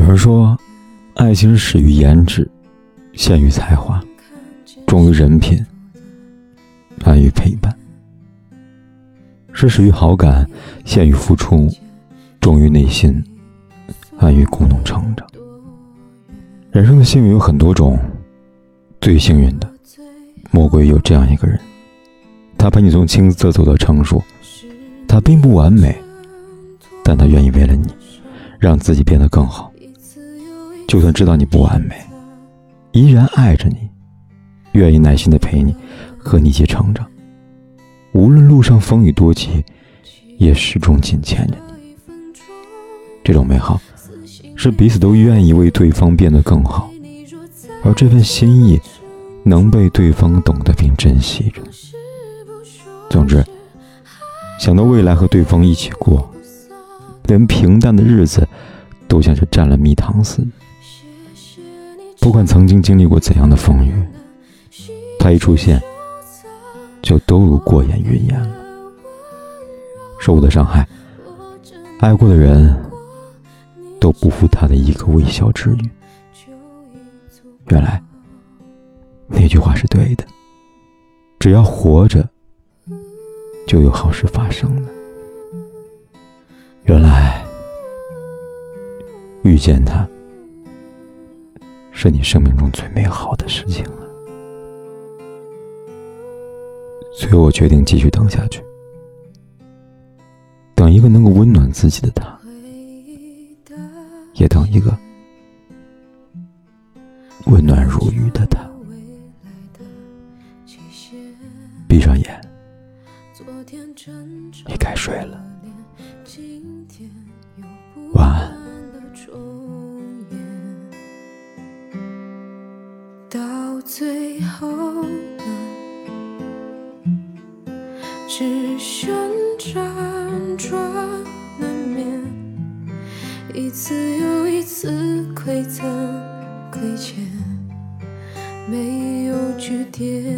有人说，爱情始于颜值，陷于才华，忠于人品，安于陪伴；是始于好感，陷于付出，忠于内心，安于共同成长。人生的幸运有很多种，最幸运的，莫过于有这样一个人。他陪你从青涩走到成熟，他并不完美，但他愿意为了你，让自己变得更好。就算知道你不完美，依然爱着你，愿意耐心的陪你，和你一起成长。无论路上风雨多急，也始终紧牵着你。这种美好，是彼此都愿意为对方变得更好，而这份心意，能被对方懂得并珍惜着。总之，想到未来和对方一起过，连平淡的日子都像是蘸了蜜糖似的。不管曾经经历过怎样的风雨，他一出现，就都如过眼云烟了。受过的伤害，爱过的人，都不负他的一个微笑之语。原来，那句话是对的，只要活着。就有好事发生了。原来遇见他是你生命中最美好的事情了，所以我决定继续等下去，等一个能够温暖自己的他，也等一个温暖如玉的他。闭上眼。你该睡了，晚安。只剩辗转难眠，一次又一次馈赠亏欠，没有句点。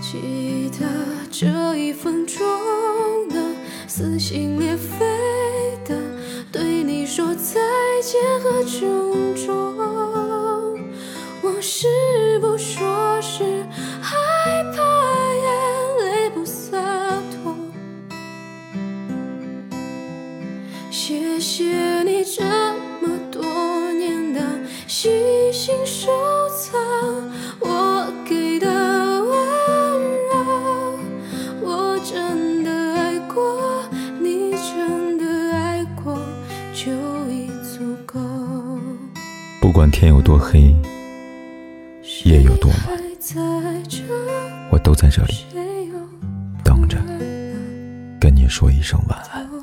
记得这一分钟的撕心裂肺的对你说再见和珍重，谢谢你这么多年的细心收藏。我给的温柔，我真的爱过，你真的爱过，就已足够不管天有多黑，夜有多晚，我都在这里等着，跟你说一声晚安。